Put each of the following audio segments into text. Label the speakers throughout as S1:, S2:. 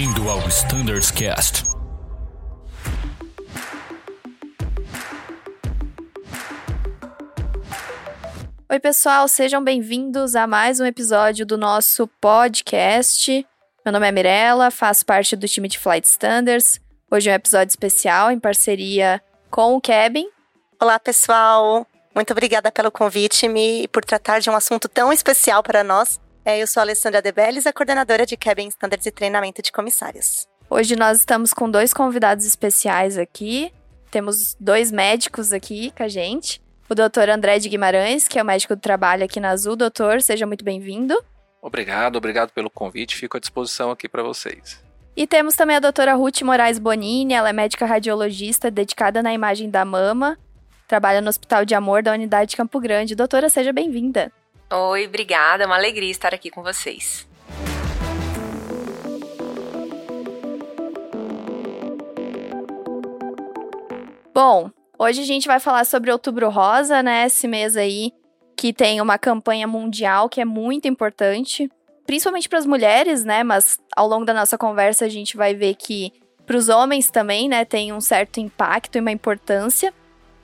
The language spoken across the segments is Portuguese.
S1: Bem-vindo ao Standards Cast.
S2: Oi, pessoal, sejam bem-vindos a mais um episódio do nosso podcast. Meu nome é Mirella, faço parte do time de Flight Standards. Hoje é um episódio especial em parceria com o Kevin.
S3: Olá, pessoal. Muito obrigada pelo convite e por tratar de um assunto tão especial para nós. É, eu sou a Alessandra Debelles, a coordenadora de Cabin Standards e Treinamento de Comissários.
S2: Hoje nós estamos com dois convidados especiais aqui. Temos dois médicos aqui com a gente o doutor André de Guimarães, que é o médico do trabalho aqui na Azul. Doutor, seja muito bem-vindo.
S4: Obrigado, obrigado pelo convite. Fico à disposição aqui para vocês.
S2: E temos também a doutora Ruth Moraes Bonini, ela é médica radiologista dedicada na imagem da mama, trabalha no Hospital de Amor da Unidade de Campo Grande. Doutora, seja bem-vinda.
S5: Oi, obrigada, é uma alegria estar aqui com vocês.
S2: Bom, Hoje a gente vai falar sobre Outubro Rosa, né? Esse mês aí que tem uma campanha mundial que é muito importante, principalmente para as mulheres, né? Mas ao longo da nossa conversa a gente vai ver que para os homens também, né, tem um certo impacto e uma importância.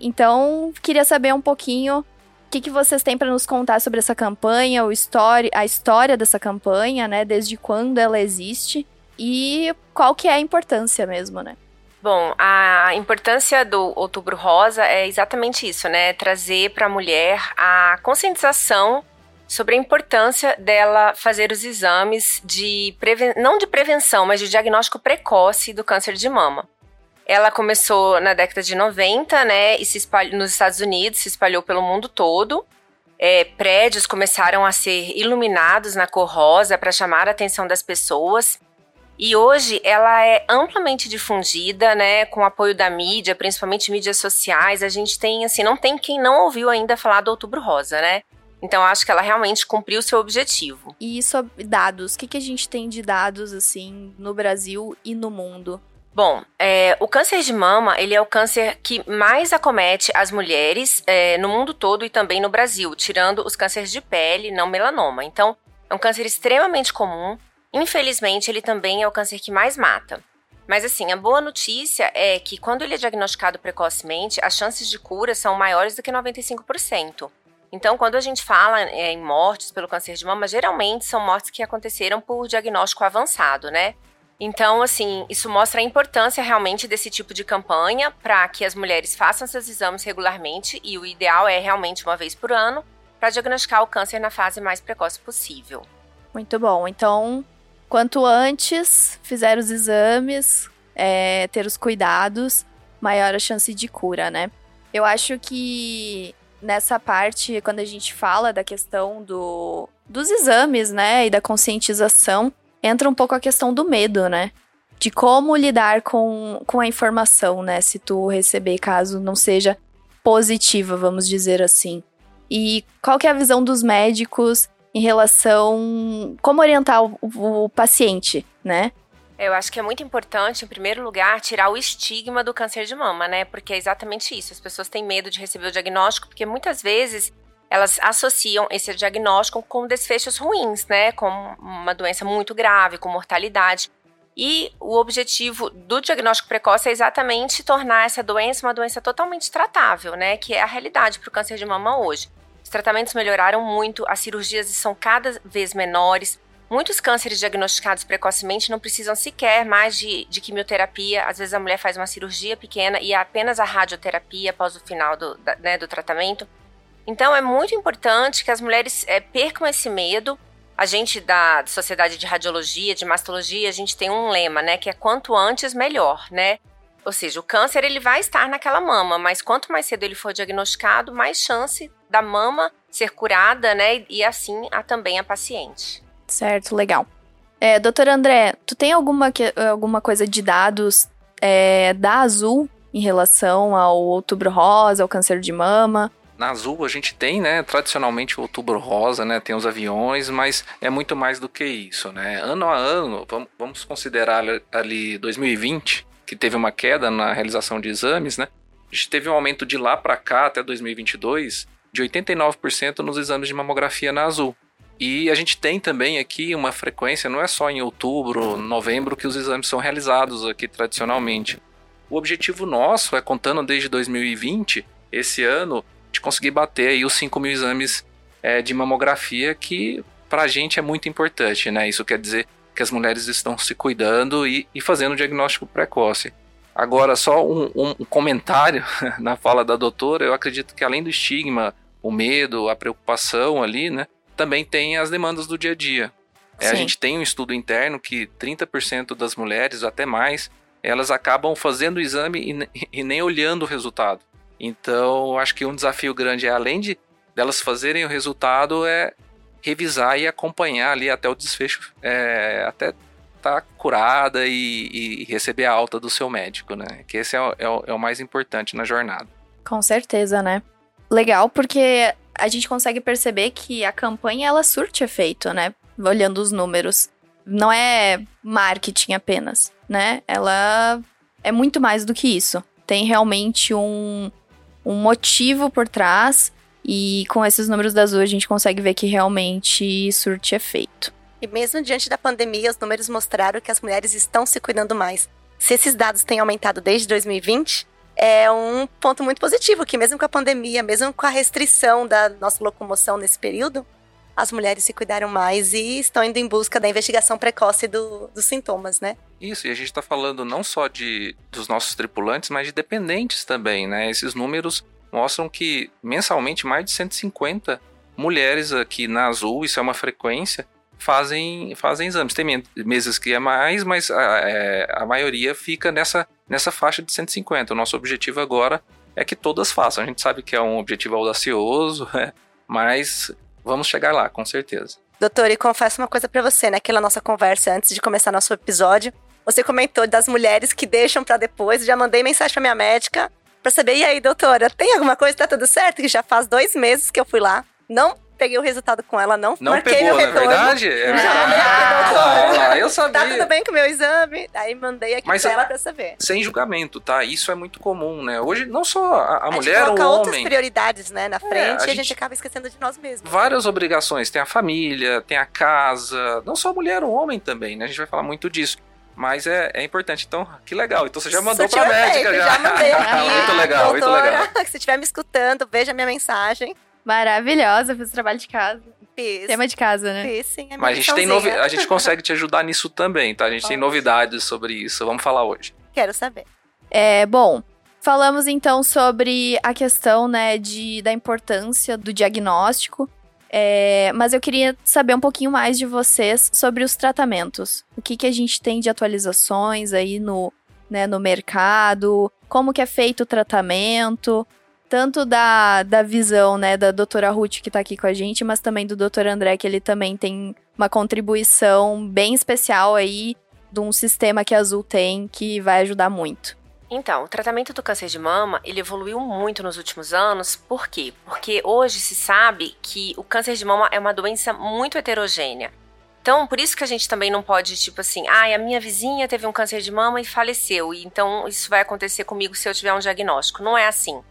S2: Então, queria saber um pouquinho o que, que vocês têm para nos contar sobre essa campanha, o story, a história dessa campanha, né? Desde quando ela existe e qual que é a importância mesmo, né?
S5: Bom, a importância do Outubro Rosa é exatamente isso, né? Trazer para a mulher a conscientização sobre a importância dela fazer os exames de preven... não de prevenção, mas de diagnóstico precoce do câncer de mama. Ela começou na década de 90, né, e se espalhou nos Estados Unidos, se espalhou pelo mundo todo. É, prédios começaram a ser iluminados na cor rosa para chamar a atenção das pessoas. E hoje ela é amplamente difundida, né, com o apoio da mídia, principalmente mídias sociais. A gente tem, assim, não tem quem não ouviu ainda falar do Outubro Rosa, né? Então acho que ela realmente cumpriu o seu objetivo.
S2: E sobre dados, o que, que a gente tem de dados, assim, no Brasil e no mundo?
S5: Bom, é, o câncer de mama, ele é o câncer que mais acomete as mulheres é, no mundo todo e também no Brasil, tirando os cânceres de pele, não melanoma. Então, é um câncer extremamente comum, Infelizmente, ele também é o câncer que mais mata. Mas assim, a boa notícia é que quando ele é diagnosticado precocemente, as chances de cura são maiores do que 95%. Então, quando a gente fala é, em mortes pelo câncer de mama, geralmente são mortes que aconteceram por diagnóstico avançado, né? Então, assim, isso mostra a importância realmente desse tipo de campanha para que as mulheres façam seus exames regularmente e o ideal é realmente uma vez por ano para diagnosticar o câncer na fase mais precoce possível.
S2: Muito bom. Então, quanto antes fizer os exames, é, ter os cuidados, maior a chance de cura, né? Eu acho que nessa parte, quando a gente fala da questão do, dos exames, né, e da conscientização, entra um pouco a questão do medo, né? De como lidar com, com a informação, né? Se tu receber caso não seja positiva, vamos dizer assim. E qual que é a visão dos médicos em relação como orientar o, o paciente, né?
S5: Eu acho que é muito importante, em primeiro lugar, tirar o estigma do câncer de mama, né? Porque é exatamente isso. As pessoas têm medo de receber o diagnóstico, porque muitas vezes elas associam esse diagnóstico com desfechos ruins, né? Com uma doença muito grave, com mortalidade. E o objetivo do diagnóstico precoce é exatamente tornar essa doença uma doença totalmente tratável, né? Que é a realidade para o câncer de mama hoje. Os tratamentos melhoraram muito, as cirurgias são cada vez menores. Muitos cânceres diagnosticados precocemente não precisam sequer mais de, de quimioterapia. Às vezes a mulher faz uma cirurgia pequena e apenas a radioterapia após o final do, da, né, do tratamento. Então é muito importante que as mulheres é, percam esse medo. A gente da Sociedade de Radiologia, de Mastologia, a gente tem um lema, né, que é quanto antes melhor, né? Ou seja, o câncer ele vai estar naquela mama, mas quanto mais cedo ele for diagnosticado, mais chance da mama ser curada, né? E assim a, também a paciente.
S2: Certo, legal. É, doutor André, tu tem alguma, alguma coisa de dados é, da Azul em relação ao outubro rosa, ao câncer de mama?
S4: Na Azul a gente tem, né, tradicionalmente o outubro rosa, né, tem os aviões, mas é muito mais do que isso, né? Ano a ano, vamos considerar ali 2020, que teve uma queda na realização de exames, né? A gente teve um aumento de lá para cá até 2022 de 89% nos exames de mamografia na Azul. E a gente tem também aqui uma frequência, não é só em outubro, novembro que os exames são realizados aqui tradicionalmente. O objetivo nosso é, contando desde 2020, esse ano, conseguir bater aí os 5 mil exames é, de mamografia, que para a gente é muito importante, né? Isso quer dizer que as mulheres estão se cuidando e, e fazendo o diagnóstico precoce. Agora, só um, um, comentário na fala da doutora, eu acredito que além do estigma, o medo, a preocupação ali, né? também tem as demandas do dia a dia. É, a gente tem um estudo interno que 30% das mulheres, até mais, elas acabam fazendo o exame e, e nem olhando o resultado. Então, acho que um desafio grande é, além de delas fazerem o resultado, é revisar e acompanhar ali até o desfecho, é, até estar tá curada e, e, receber a alta do seu médico, né? Que esse é o, é é o mais importante na jornada.
S2: Com certeza, né? Legal, porque a gente consegue perceber que a campanha ela surte efeito, né? Olhando os números. Não é marketing apenas, né? Ela é muito mais do que isso. Tem realmente um, um motivo por trás e com esses números da Azul a gente consegue ver que realmente surte efeito.
S3: E mesmo diante da pandemia, os números mostraram que as mulheres estão se cuidando mais. Se esses dados têm aumentado desde 2020, é um ponto muito positivo, que mesmo com a pandemia, mesmo com a restrição da nossa locomoção nesse período, as mulheres se cuidaram mais e estão indo em busca da investigação precoce do, dos sintomas, né?
S4: Isso, e a gente está falando não só de, dos nossos tripulantes, mas de dependentes também, né? Esses números mostram que mensalmente mais de 150 mulheres aqui na Azul, isso é uma frequência, fazem, fazem exames. Tem meses que é mais, mas a, é, a maioria fica nessa, nessa faixa de 150. O nosso objetivo agora é que todas façam. A gente sabe que é um objetivo audacioso, é, mas vamos chegar lá, com certeza.
S3: Doutor, e confesso uma coisa para você, naquela né? nossa conversa antes de começar nosso episódio, você comentou das mulheres que deixam para depois. Já mandei mensagem pra minha médica para saber, e aí, doutora, tem alguma coisa? Tá tudo certo? Que já faz dois meses que eu fui lá. Não peguei o resultado com ela, não,
S4: não
S3: marquei
S4: pegou,
S3: meu é retorno.
S4: É verdade? É verdade.
S3: Ah,
S4: eu sabia.
S3: Tá tudo bem com o meu exame. Aí mandei aqui Mas, pra ela pra saber.
S4: Sem julgamento, tá? Isso é muito comum, né? Hoje, não só a, a, a mulher,
S3: o
S4: homem...
S3: outras prioridades, né, na frente é, a e a gente... gente acaba esquecendo de nós mesmos.
S4: Várias obrigações. Tem a família, tem a casa. Não só a mulher, o homem também, né? A gente vai falar muito disso. Mas é, é importante. Então, que legal. Então você já mandou pra médica.
S3: Já, já mandei
S4: muito legal,
S3: Doutora,
S4: muito legal.
S3: Se estiver me escutando, veja minha mensagem.
S2: Maravilhosa, fiz o trabalho de casa.
S3: Fiz.
S2: Tema de casa, né?
S3: Fiz, sim. É
S4: Mas a gente, tem novi a gente consegue te ajudar nisso também, tá? A gente Pode. tem novidades sobre isso. Vamos falar hoje.
S3: Quero saber.
S2: É, bom, falamos então sobre a questão, né, de, da importância do diagnóstico. É, mas eu queria saber um pouquinho mais de vocês sobre os tratamentos. O que, que a gente tem de atualizações aí no, né, no mercado, como que é feito o tratamento, tanto da, da visão, né, da doutora Ruth que tá aqui com a gente, mas também do doutor André, que ele também tem uma contribuição bem especial aí de um sistema que a Azul tem que vai ajudar muito.
S5: Então, o tratamento do câncer de mama, ele evoluiu muito nos últimos anos. Por quê? Porque hoje se sabe que o câncer de mama é uma doença muito heterogênea. Então, por isso que a gente também não pode, tipo assim, ah, a minha vizinha teve um câncer de mama e faleceu, e então isso vai acontecer comigo se eu tiver um diagnóstico. Não é assim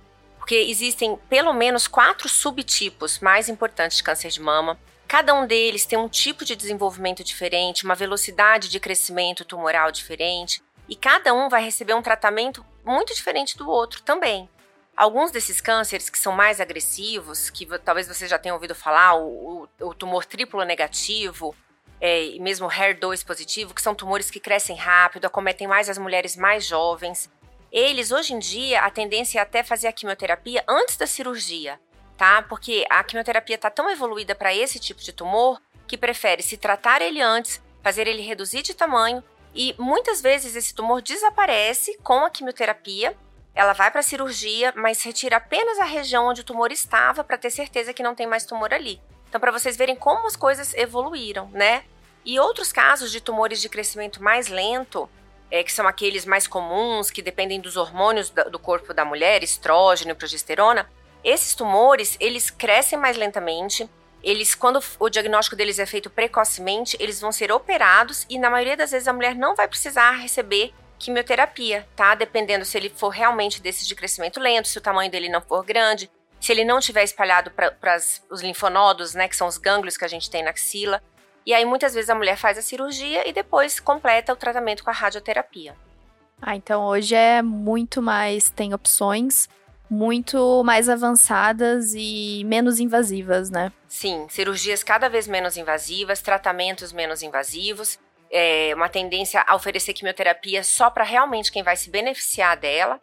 S5: porque existem pelo menos quatro subtipos mais importantes de câncer de mama. Cada um deles tem um tipo de desenvolvimento diferente, uma velocidade de crescimento tumoral diferente, e cada um vai receber um tratamento muito diferente do outro também. Alguns desses cânceres que são mais agressivos, que talvez você já tenha ouvido falar, o, o, o tumor triplo negativo, é, e mesmo HER2 positivo, que são tumores que crescem rápido, acometem mais as mulheres mais jovens. Eles, hoje em dia, a tendência é até fazer a quimioterapia antes da cirurgia, tá? Porque a quimioterapia está tão evoluída para esse tipo de tumor que prefere se tratar ele antes, fazer ele reduzir de tamanho e muitas vezes esse tumor desaparece com a quimioterapia. Ela vai para a cirurgia, mas retira apenas a região onde o tumor estava para ter certeza que não tem mais tumor ali. Então, para vocês verem como as coisas evoluíram, né? E outros casos de tumores de crescimento mais lento, é, que são aqueles mais comuns, que dependem dos hormônios do corpo da mulher, estrógeno e progesterona, esses tumores, eles crescem mais lentamente, eles, quando o diagnóstico deles é feito precocemente, eles vão ser operados e na maioria das vezes a mulher não vai precisar receber quimioterapia, tá? Dependendo se ele for realmente desses de crescimento lento, se o tamanho dele não for grande, se ele não tiver espalhado para os linfonodos, né, que são os gânglios que a gente tem na axila. E aí muitas vezes a mulher faz a cirurgia e depois completa o tratamento com a radioterapia.
S2: Ah, então hoje é muito mais, tem opções muito mais avançadas e menos invasivas, né?
S5: Sim, cirurgias cada vez menos invasivas, tratamentos menos invasivos, é uma tendência a oferecer quimioterapia só para realmente quem vai se beneficiar dela.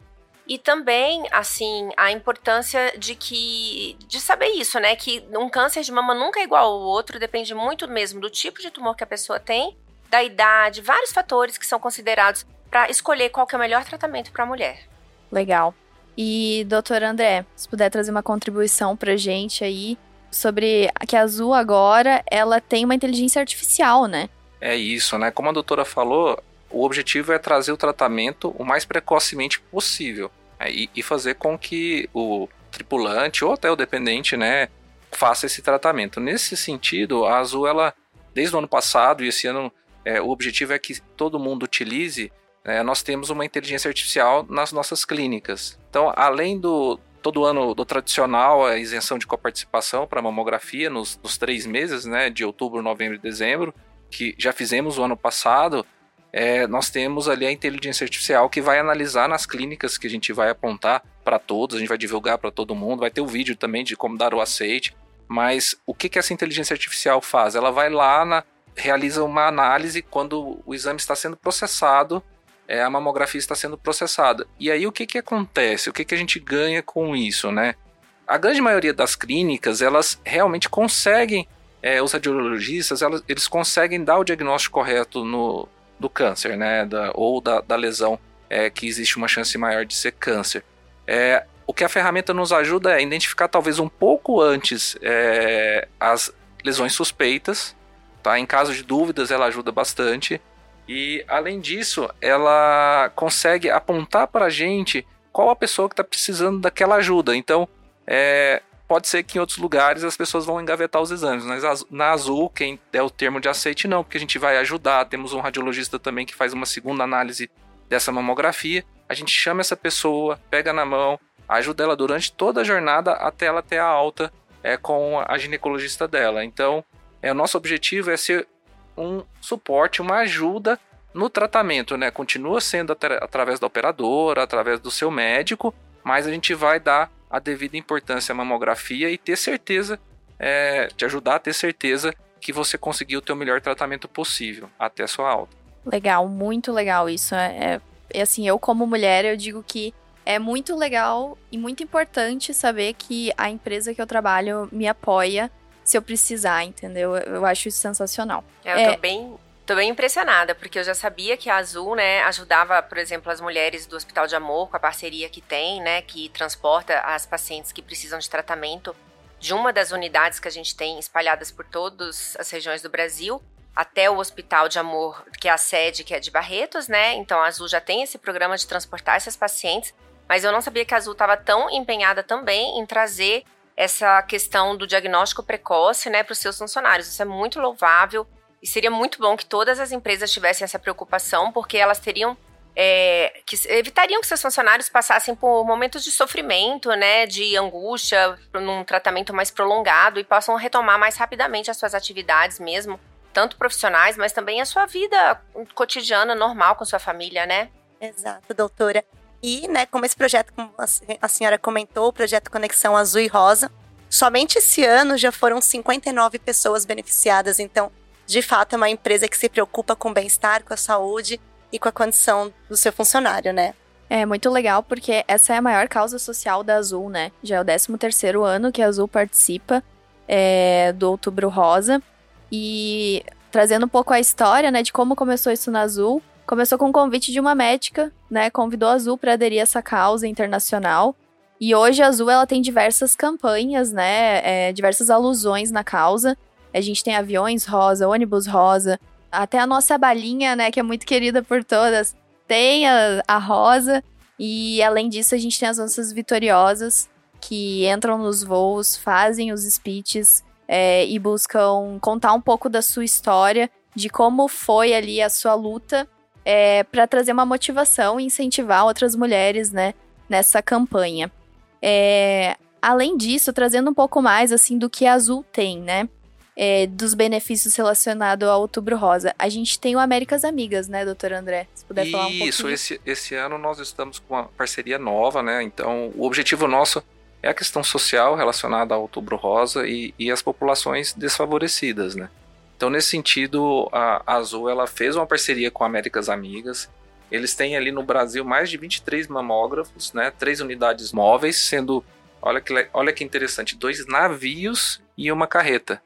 S5: E também, assim, a importância de que de saber isso, né? Que um câncer de mama nunca é igual ao outro, depende muito mesmo do tipo de tumor que a pessoa tem, da idade, vários fatores que são considerados para escolher qual que é o melhor tratamento para a mulher.
S2: Legal. E, doutor André, se puder trazer uma contribuição pra gente aí sobre que a Azul agora, ela tem uma inteligência artificial, né?
S4: É isso, né? Como a doutora falou, o objetivo é trazer o tratamento o mais precocemente possível? E, e, fazer com que o tripulante ou até o dependente, né, faça esse tratamento. Nesse sentido, a Azul, ela, desde o ano passado e esse ano, é, o objetivo é que todo mundo utilize é, nós temos uma inteligência artificial nas nossas clínicas. Então, além do todo ano do tradicional, a isenção de coparticipação para mamografia nos, nos, três meses, né, de outubro, novembro e dezembro, que já fizemos o ano passado, é, nós temos ali a inteligência artificial que vai analisar nas clínicas que a gente vai apontar para todos, a gente vai divulgar para todo mundo, vai ter o vídeo também de como dar o aceite. Mas o que, que essa inteligência artificial faz? Ela vai lá na, realiza uma análise quando o exame está sendo processado é, a mamografia está sendo processada. E aí o que, que acontece? O que, que a gente ganha com isso, né? A grande maioria das clínicas, elas realmente conseguem, é, os radiologistas, elas, eles conseguem dar o diagnóstico correto no, do câncer, né? Da, ou da, da lesão é, que existe uma chance maior de ser câncer. É, o que a ferramenta nos ajuda é identificar talvez um pouco antes é, as lesões suspeitas, tá? Em caso de dúvidas, ela ajuda bastante. E além disso, ela consegue apontar para a gente qual a pessoa que está precisando daquela ajuda. Então, é, pode ser que em outros lugares as pessoas vão engavetar os exames. Mas na Azul, quem der o termo de aceite, não, porque a gente vai ajudar. Temos um radiologista também que faz uma segunda análise dessa mamografia. A gente chama essa pessoa, pega na mão, ajuda ela durante toda a jornada até ela ter a alta é, com a ginecologista dela. Então, é, o nosso objetivo é ser um suporte, uma ajuda no tratamento, né? Continua sendo através da operadora, através do seu médico, mas a gente vai dar a devida importância à mamografia e ter certeza, é, te ajudar a ter certeza que você conseguiu o teu melhor tratamento possível até a sua alta.
S2: Legal, muito legal isso. É, é, é assim, eu como mulher, eu digo que é muito legal e muito importante saber que a empresa que eu trabalho me apoia se eu precisar, entendeu? Eu acho isso sensacional.
S5: Eu é... tô bem. Tô bem impressionada, porque eu já sabia que a Azul, né, ajudava, por exemplo, as mulheres do Hospital de Amor, com a parceria que tem, né, que transporta as pacientes que precisam de tratamento de uma das unidades que a gente tem espalhadas por todas as regiões do Brasil, até o Hospital de Amor, que é a sede, que é de Barretos, né? Então a Azul já tem esse programa de transportar essas pacientes, mas eu não sabia que a Azul estava tão empenhada também em trazer essa questão do diagnóstico precoce né, para os seus funcionários. Isso é muito louvável e seria muito bom que todas as empresas tivessem essa preocupação, porque elas teriam. É, que evitariam que seus funcionários passassem por momentos de sofrimento, né, de angústia, num tratamento mais prolongado e possam retomar mais rapidamente as suas atividades mesmo, tanto profissionais, mas também a sua vida cotidiana normal com sua família, né?
S3: Exato, doutora. E, né, como esse projeto, como a senhora comentou, o projeto Conexão Azul e Rosa, somente esse ano já foram 59 pessoas beneficiadas. Então, de fato, é uma empresa que se preocupa com o bem-estar, com a saúde e com a condição do seu funcionário, né?
S2: É muito legal porque essa é a maior causa social da Azul, né? Já é o 13 terceiro ano que a Azul participa é, do Outubro Rosa. E trazendo um pouco a história, né, de como começou isso na Azul, Começou com um convite de uma médica, né? Convidou a Azul para aderir a essa causa internacional. E hoje a Azul ela tem diversas campanhas, né? É, diversas alusões na causa. A gente tem aviões rosa, ônibus rosa, até a nossa balinha, né? Que é muito querida por todas, tem a, a rosa. E além disso, a gente tem as onças vitoriosas que entram nos voos, fazem os speeches é, e buscam contar um pouco da sua história, de como foi ali a sua luta é, para trazer uma motivação e incentivar outras mulheres, né, nessa campanha. É, além disso, trazendo um pouco mais assim do que a Azul tem, né? É, dos benefícios relacionados ao Outubro Rosa. A gente tem o Américas Amigas, né, doutor André? Se puder
S4: Isso,
S2: falar um pouquinho.
S4: Isso, esse, esse ano nós estamos com uma parceria nova, né? Então, o objetivo nosso é a questão social relacionada ao Outubro Rosa e, e as populações desfavorecidas, né? Então, nesse sentido, a Azul ela fez uma parceria com Américas Amigas. Eles têm ali no Brasil mais de 23 mamógrafos, né? Três unidades móveis, sendo, olha que, olha que interessante, dois navios e uma carreta.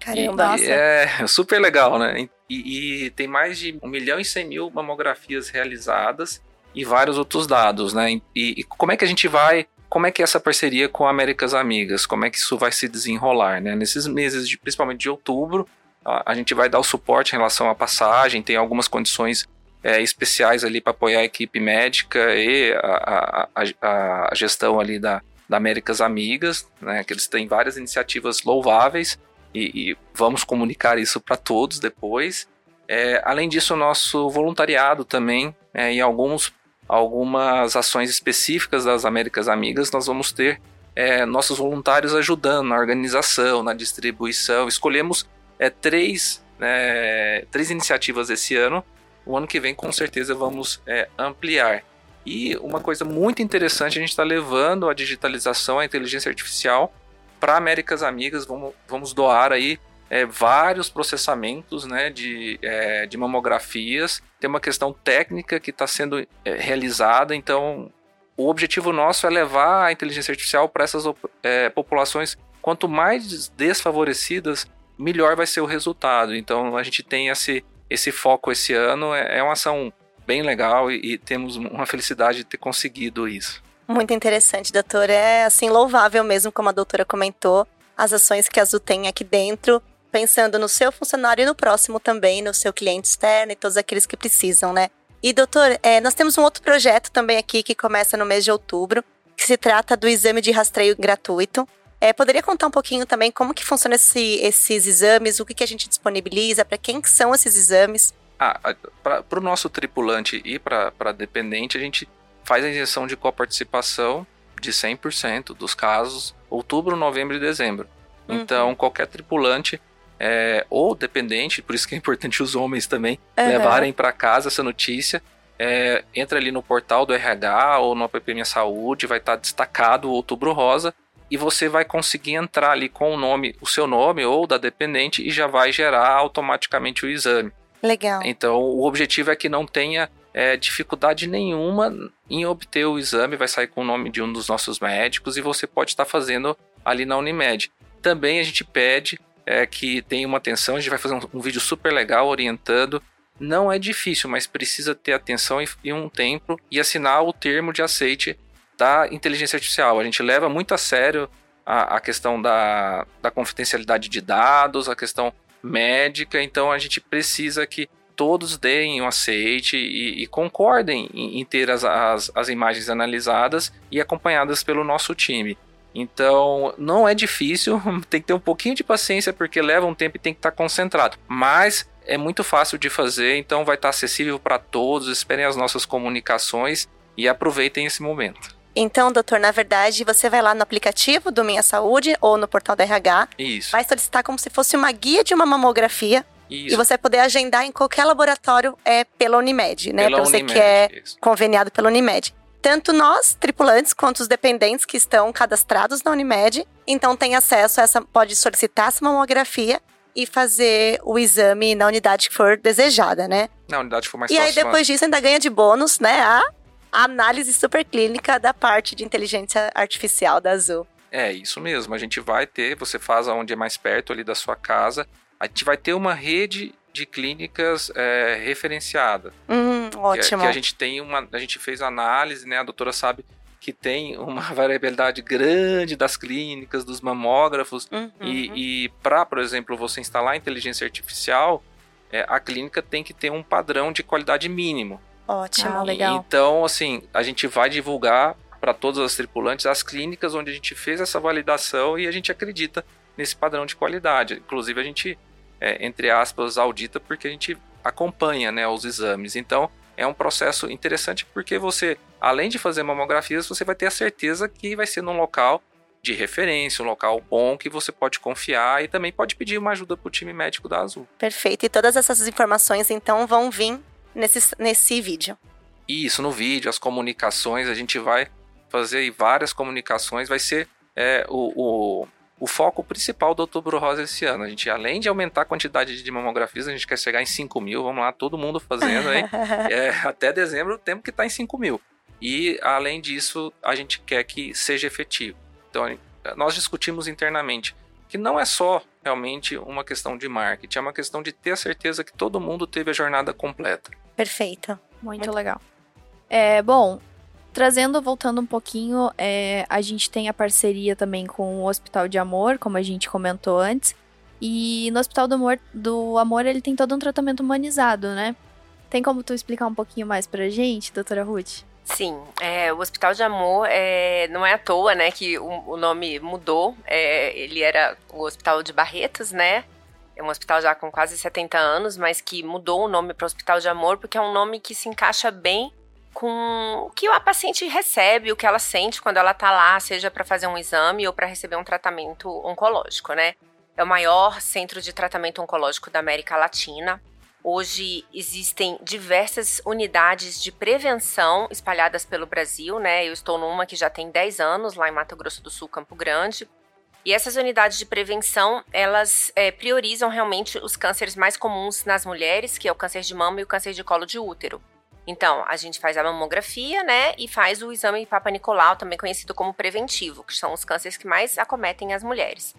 S3: Caramba.
S4: E, é super legal, né? E, e, tem mais de 1 milhão e 100 mil mamografias realizadas e vários outros dados, né? E, e, como é que a gente vai como é que é essa parceria com a Américas Amigas, como é que isso vai se desenrolar, né? Nesses meses, de, principalmente de outubro, a, a, gente vai dar o suporte em relação à passagem, tem algumas condições é, especiais ali para apoiar a equipe médica e a, a, a, gestão ali da, da Américas Amigas, né? Que eles têm várias iniciativas louváveis e, e vamos comunicar isso para todos depois. É, além disso, nosso voluntariado também, é, em alguns algumas ações específicas das Américas Amigas, nós vamos ter é, nossos voluntários ajudando na organização, na distribuição. Escolhemos é, três, é, três iniciativas esse ano. O ano que vem, com certeza, vamos é, ampliar. E uma coisa muito interessante, a gente está levando a digitalização, a inteligência artificial para Américas Amigas. Vamos, vamos doar aí é, vários processamentos né, de, é, de mamografias. Tem uma questão técnica que está sendo é, realizada, então o objetivo nosso é levar a inteligência artificial para essas é, populações. Quanto mais desfavorecidas, melhor vai ser o resultado. Então a gente tem esse, esse foco esse ano, é, é uma ação bem legal e, e temos uma felicidade de ter conseguido isso.
S3: Muito interessante, doutor. É assim louvável mesmo, como a doutora comentou, as ações que a Azul tem aqui dentro pensando no seu funcionário e no próximo também, no seu cliente externo e todos aqueles que precisam, né? E, doutor, é, nós temos um outro projeto também aqui que começa no mês de outubro, que se trata do exame de rastreio gratuito. É, poderia contar um pouquinho também como que funciona esse, esses exames, o que, que a gente disponibiliza, para quem que são esses exames?
S4: Ah, para o nosso tripulante e para dependente, a gente faz a injeção de coparticipação de 100% dos casos, outubro, novembro e dezembro. Uhum. Então, qualquer tripulante é, ou dependente, por isso que é importante os homens também uhum. levarem para casa essa notícia. É, entra ali no portal do RH ou no app Minha Saúde, vai estar tá destacado o Outubro Rosa e você vai conseguir entrar ali com o nome, o seu nome ou da dependente e já vai gerar automaticamente o exame.
S3: Legal.
S4: Então o objetivo é que não tenha é, dificuldade nenhuma em obter o exame, vai sair com o nome de um dos nossos médicos e você pode estar fazendo ali na Unimed. Também a gente pede é, que tem uma atenção. A gente vai fazer um, um, vídeo super legal orientando. Não é difícil, mas precisa ter atenção e, e um tempo e assinar o termo de aceite da inteligência artificial. A gente leva muito a sério a, a questão da, da confidencialidade de dados, a questão médica, então a gente precisa que todos deem um aceite e, e concordem em, em ter as, as, as, imagens analisadas e acompanhadas pelo nosso time. Então, não é difícil, tem que ter um pouquinho de paciência porque leva um tempo e tem que estar concentrado. Mas é muito fácil de fazer, então vai estar acessível para todos. Esperem as nossas comunicações e aproveitem esse momento.
S3: Então, doutor, na verdade, você vai lá no aplicativo do Minha Saúde ou no portal da RH.
S4: Isso.
S3: Vai solicitar como se fosse uma guia de uma mamografia. Isso. E você poder agendar em qualquer laboratório é pela Unimed, né? Pela você Unimed, que é isso. conveniado pela Unimed tanto nós, tripulantes, quanto os dependentes que estão cadastrados na Unimed. Então tem acesso a essa, pode solicitar essa mamografia e fazer o exame na unidade que for desejada, né?
S4: Na unidade que for mais
S3: E aí depois disso ainda ganha de bônus, né, a análise superclínica da parte de inteligência artificial da Azul.
S4: É, isso mesmo. A gente vai ter, você faz aonde é mais perto ali da sua casa. A gente vai ter uma rede de clínicas é, referenciada.
S3: Hum, ótimo.
S4: Que, que, a gente tem uma, a gente fez análise, né? A doutora sabe que tem uma variabilidade grande das clínicas, dos mamógrafos
S3: uhum.
S4: e, e para, por exemplo, você instalar inteligência artificial, é, a clínica tem que ter um padrão de qualidade mínimo.
S3: Ótimo, ah, legal.
S4: Então, assim, a gente vai divulgar para todas as tripulantes as clínicas onde a gente fez essa validação e a gente acredita nesse padrão de qualidade. Inclusive, a gente é, entre aspas, audita, porque a gente acompanha né, os exames. Então, é um processo interessante porque você, além de fazer mamografias, você vai ter a certeza que vai ser num local de referência, um local bom que você pode confiar e também pode pedir uma ajuda para o time médico da Azul.
S3: Perfeito. E todas essas informações então vão vir nesse, nesse vídeo.
S4: Isso, no vídeo, as comunicações, a gente vai fazer várias comunicações, vai ser é, o, o, o, foco principal do Outubro Rosa esse ano. A gente, além de aumentar a quantidade de mamografias, a gente quer chegar em 5 mil, vamos lá, todo mundo fazendo, hein? é, até dezembro temos que estar tá em 5 mil. E, além disso, a gente quer que seja efetivo. Então, nós discutimos internamente que não é só realmente uma questão de marketing, é uma questão de ter a certeza que todo mundo teve a jornada completa.
S3: Perfeito.
S2: Muito, Muito legal. É, bom, trazendo, voltando um pouquinho, é, a gente tem a parceria também com o Hospital de Amor, como a gente comentou antes. E no Hospital do Amor, do Amor ele tem todo um tratamento humanizado, né? Tem como tu explicar um pouquinho mais pra gente, doutora Ruth?
S5: Sim, é, o Hospital de Amor é, não é à toa, né, que o, o nome mudou. É, ele era o Hospital de Barretos, né? É um hospital já com quase 70 anos, mas que mudou o nome para Hospital de Amor porque é um nome que se encaixa bem com o que a paciente recebe, o que ela sente quando ela está lá, seja para fazer um exame ou para receber um tratamento oncológico, né? É o maior centro de tratamento oncológico da América Latina. Hoje existem diversas unidades de prevenção espalhadas pelo Brasil, né? Eu estou numa que já tem 10 anos, lá em Mato Grosso do Sul, Campo Grande. E essas unidades de prevenção, elas é, priorizam realmente os cânceres mais comuns nas mulheres, que é o câncer de mama e o câncer de colo de útero. Então, a gente faz a mamografia, né, e faz o exame Papa Nicolau, também conhecido como preventivo, que são os cânceres que mais acometem as mulheres.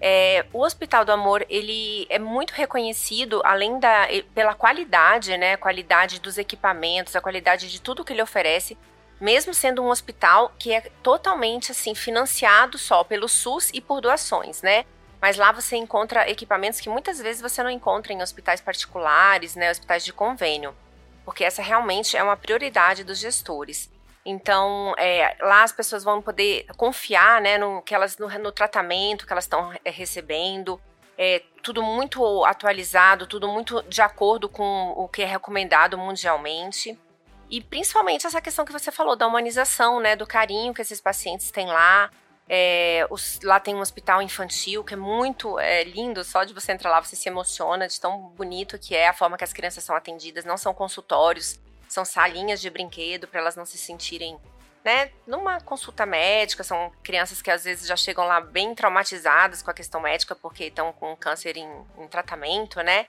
S5: É, o Hospital do Amor ele é muito reconhecido além da pela qualidade, né, qualidade dos equipamentos, a qualidade de tudo que ele oferece, mesmo sendo um hospital que é totalmente assim financiado só pelo SUS e por doações, né? Mas lá você encontra equipamentos que muitas vezes você não encontra em hospitais particulares, né, hospitais de convênio, porque essa realmente é uma prioridade dos gestores. Então, é, lá as pessoas vão poder confiar né, no, que elas, no, no tratamento que elas estão é, recebendo. É, tudo muito atualizado, tudo muito de acordo com o que é recomendado mundialmente. E principalmente essa questão que você falou da humanização, né, do carinho que esses pacientes têm lá. É, os, lá tem um hospital infantil que é muito é, lindo, só de você entrar lá você se emociona de tão bonito que é a forma que as crianças são atendidas, não são consultórios, são salinhas de brinquedo para elas não se sentirem, né, numa consulta médica. São crianças que às vezes já chegam lá bem traumatizadas com a questão médica porque estão com câncer em, em tratamento, né?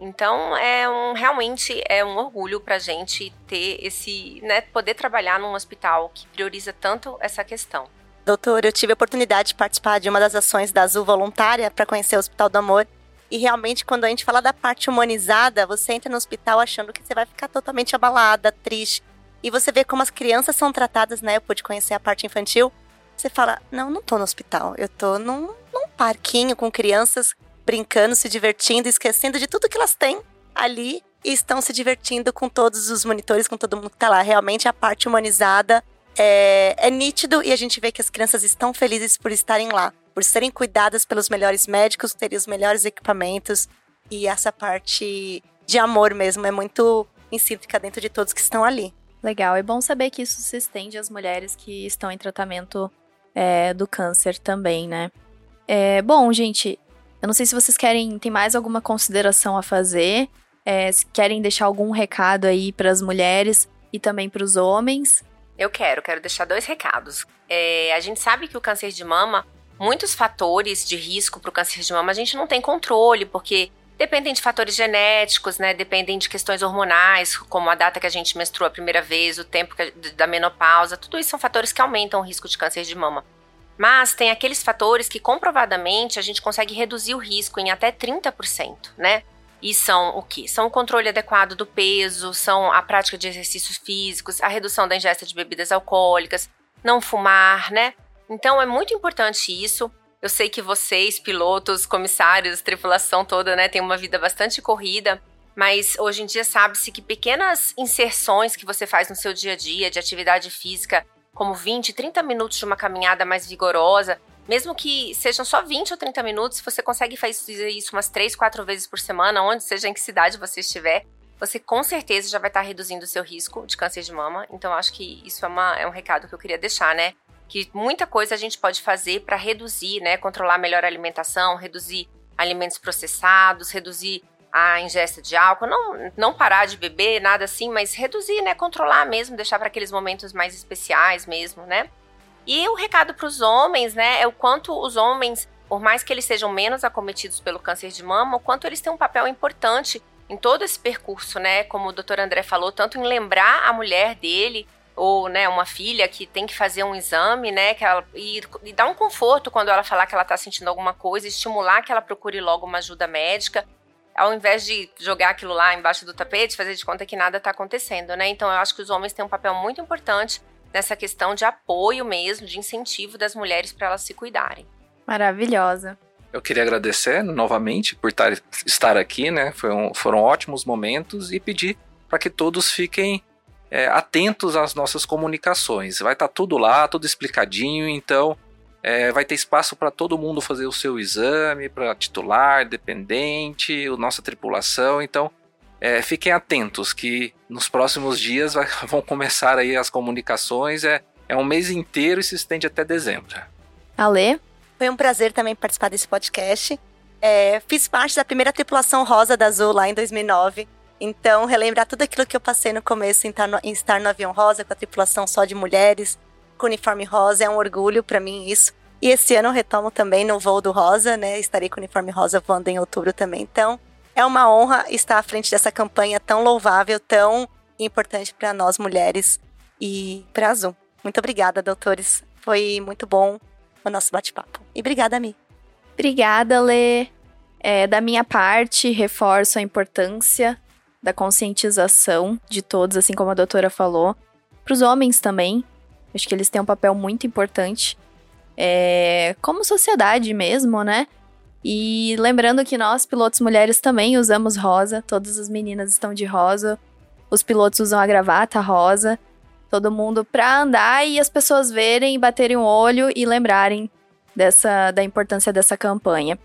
S5: Então é um realmente é um orgulho para gente ter esse, né, poder trabalhar num hospital que prioriza tanto essa questão.
S3: Doutor, eu tive a oportunidade de participar de uma das ações da Azul Voluntária para conhecer o Hospital do Amor e realmente, quando a gente fala da parte humanizada, você entra no hospital achando que você vai ficar totalmente abalada, triste. E você vê como as crianças são tratadas, né? Eu pude conhecer a parte infantil. Você fala: não, não tô no hospital. Eu tô num, num parquinho com crianças brincando, se divertindo, esquecendo de tudo que elas têm ali e estão se divertindo com todos os monitores, com todo mundo que tá lá. Realmente a parte humanizada é, é nítido e a gente vê que as crianças estão felizes por estarem lá por serem cuidadas pelos melhores médicos, terem os melhores equipamentos. E essa parte de amor mesmo é muito intrínseca dentro de todos que estão ali.
S2: Legal, é bom saber que isso se estende às mulheres que estão em tratamento é, do câncer também, né? É, bom, gente, eu não sei se vocês querem, tem mais alguma consideração a fazer, é, se querem deixar algum recado aí para as mulheres e também para os homens.
S5: Eu quero, quero deixar dois recados. É, a gente sabe que o câncer de mama muitos fatores de risco para o câncer de mama a gente não tem controle, porque dependem de fatores genéticos, né? Dependem de questões hormonais, como a data que a gente menstrua a primeira vez, o tempo da menopausa, tudo isso são fatores que aumentam o risco de câncer de mama. Mas tem aqueles fatores que comprovadamente a gente consegue reduzir o risco em até 30%, né? E são o que? São o controle adequado do peso, são a prática de exercícios físicos, a redução da ingesta de bebidas alcoólicas, não fumar, né? Então é muito importante isso. Eu sei que vocês, pilotos, comissários, tripulação toda, né, tem uma vida bastante corrida, mas hoje em dia sabe-se que pequenas inserções que você faz no seu dia a dia de atividade física, como 20, 30 minutos de uma caminhada mais vigorosa, mesmo que sejam só 20 ou 30 minutos, você consegue fazer isso umas 3, 4 vezes por semana, onde seja em que cidade você estiver, você com certeza já vai estar reduzindo o seu risco de câncer de mama. Então, acho que isso é, uma, é um recado que eu queria deixar, né? que muita coisa a gente pode fazer para reduzir, né, controlar melhor a alimentação, reduzir alimentos processados, reduzir a ingesta de álcool, não, não parar de beber, nada assim, mas reduzir, né, controlar mesmo, deixar para aqueles momentos mais especiais mesmo, né? E o recado para os homens, né, é o quanto os homens, por mais que eles sejam menos acometidos pelo câncer de mama, o quanto eles têm um papel importante em todo esse percurso, né? Como o doutor André falou, tanto em lembrar a mulher dele ou né, uma filha que tem que fazer um exame, né, que ela, e, e dar um conforto quando ela falar que ela está sentindo alguma coisa, estimular que ela procure logo uma ajuda médica, ao invés de jogar aquilo lá embaixo do tapete, fazer de conta que nada está acontecendo, né? Então eu acho que os homens têm um papel muito importante nessa questão de apoio mesmo, de incentivo das mulheres para elas se cuidarem.
S2: Maravilhosa.
S4: Eu queria agradecer novamente por estar aqui, né? Foram, foram ótimos momentos e pedir para que todos fiquem é, atentos às nossas comunicações. Vai estar tá tudo lá, tudo explicadinho, então é, vai ter espaço para todo mundo fazer o seu exame, para titular, dependente, a nossa tripulação. Então, é, fiquem atentos que nos próximos dias vai, vão começar aí as comunicações. É, é um mês inteiro e se estende até dezembro.
S2: Ale?
S3: Foi um prazer também participar desse podcast. É, fiz parte da primeira tripulação rosa da Azul lá em 2009. Então, relembrar tudo aquilo que eu passei no começo em estar no, em estar no avião rosa, com a tripulação só de mulheres, com uniforme rosa, é um orgulho para mim isso. E esse ano eu retomo também no voo do rosa, né? Estarei com uniforme rosa voando em outubro também. Então, é uma honra estar à frente dessa campanha tão louvável, tão importante para nós mulheres e para a Azul. Muito obrigada, doutores. Foi muito bom o nosso bate-papo. E obrigada, Mi.
S2: Obrigada, Lê. É, da minha parte, reforço a importância da conscientização de todos, assim como a doutora falou, para os homens também. Acho que eles têm um papel muito importante, é, como sociedade mesmo, né? E lembrando que nós, pilotos mulheres, também usamos rosa, todas as meninas estão de rosa, os pilotos usam a gravata rosa, todo mundo pra andar e as pessoas verem, baterem o olho e lembrarem dessa da importância dessa campanha.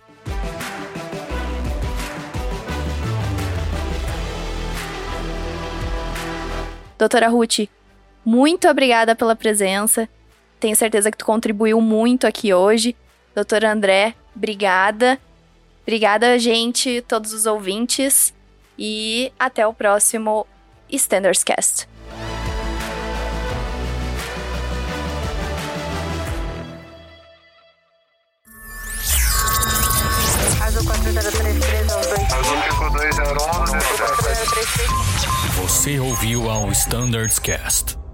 S2: Doutora Ruth, muito obrigada pela presença. Tenho certeza que tu contribuiu muito aqui hoje. Doutora André, obrigada. Obrigada, gente, todos os ouvintes. E até o próximo Standards Cast.
S1: Você ouviu ao Standards Cast.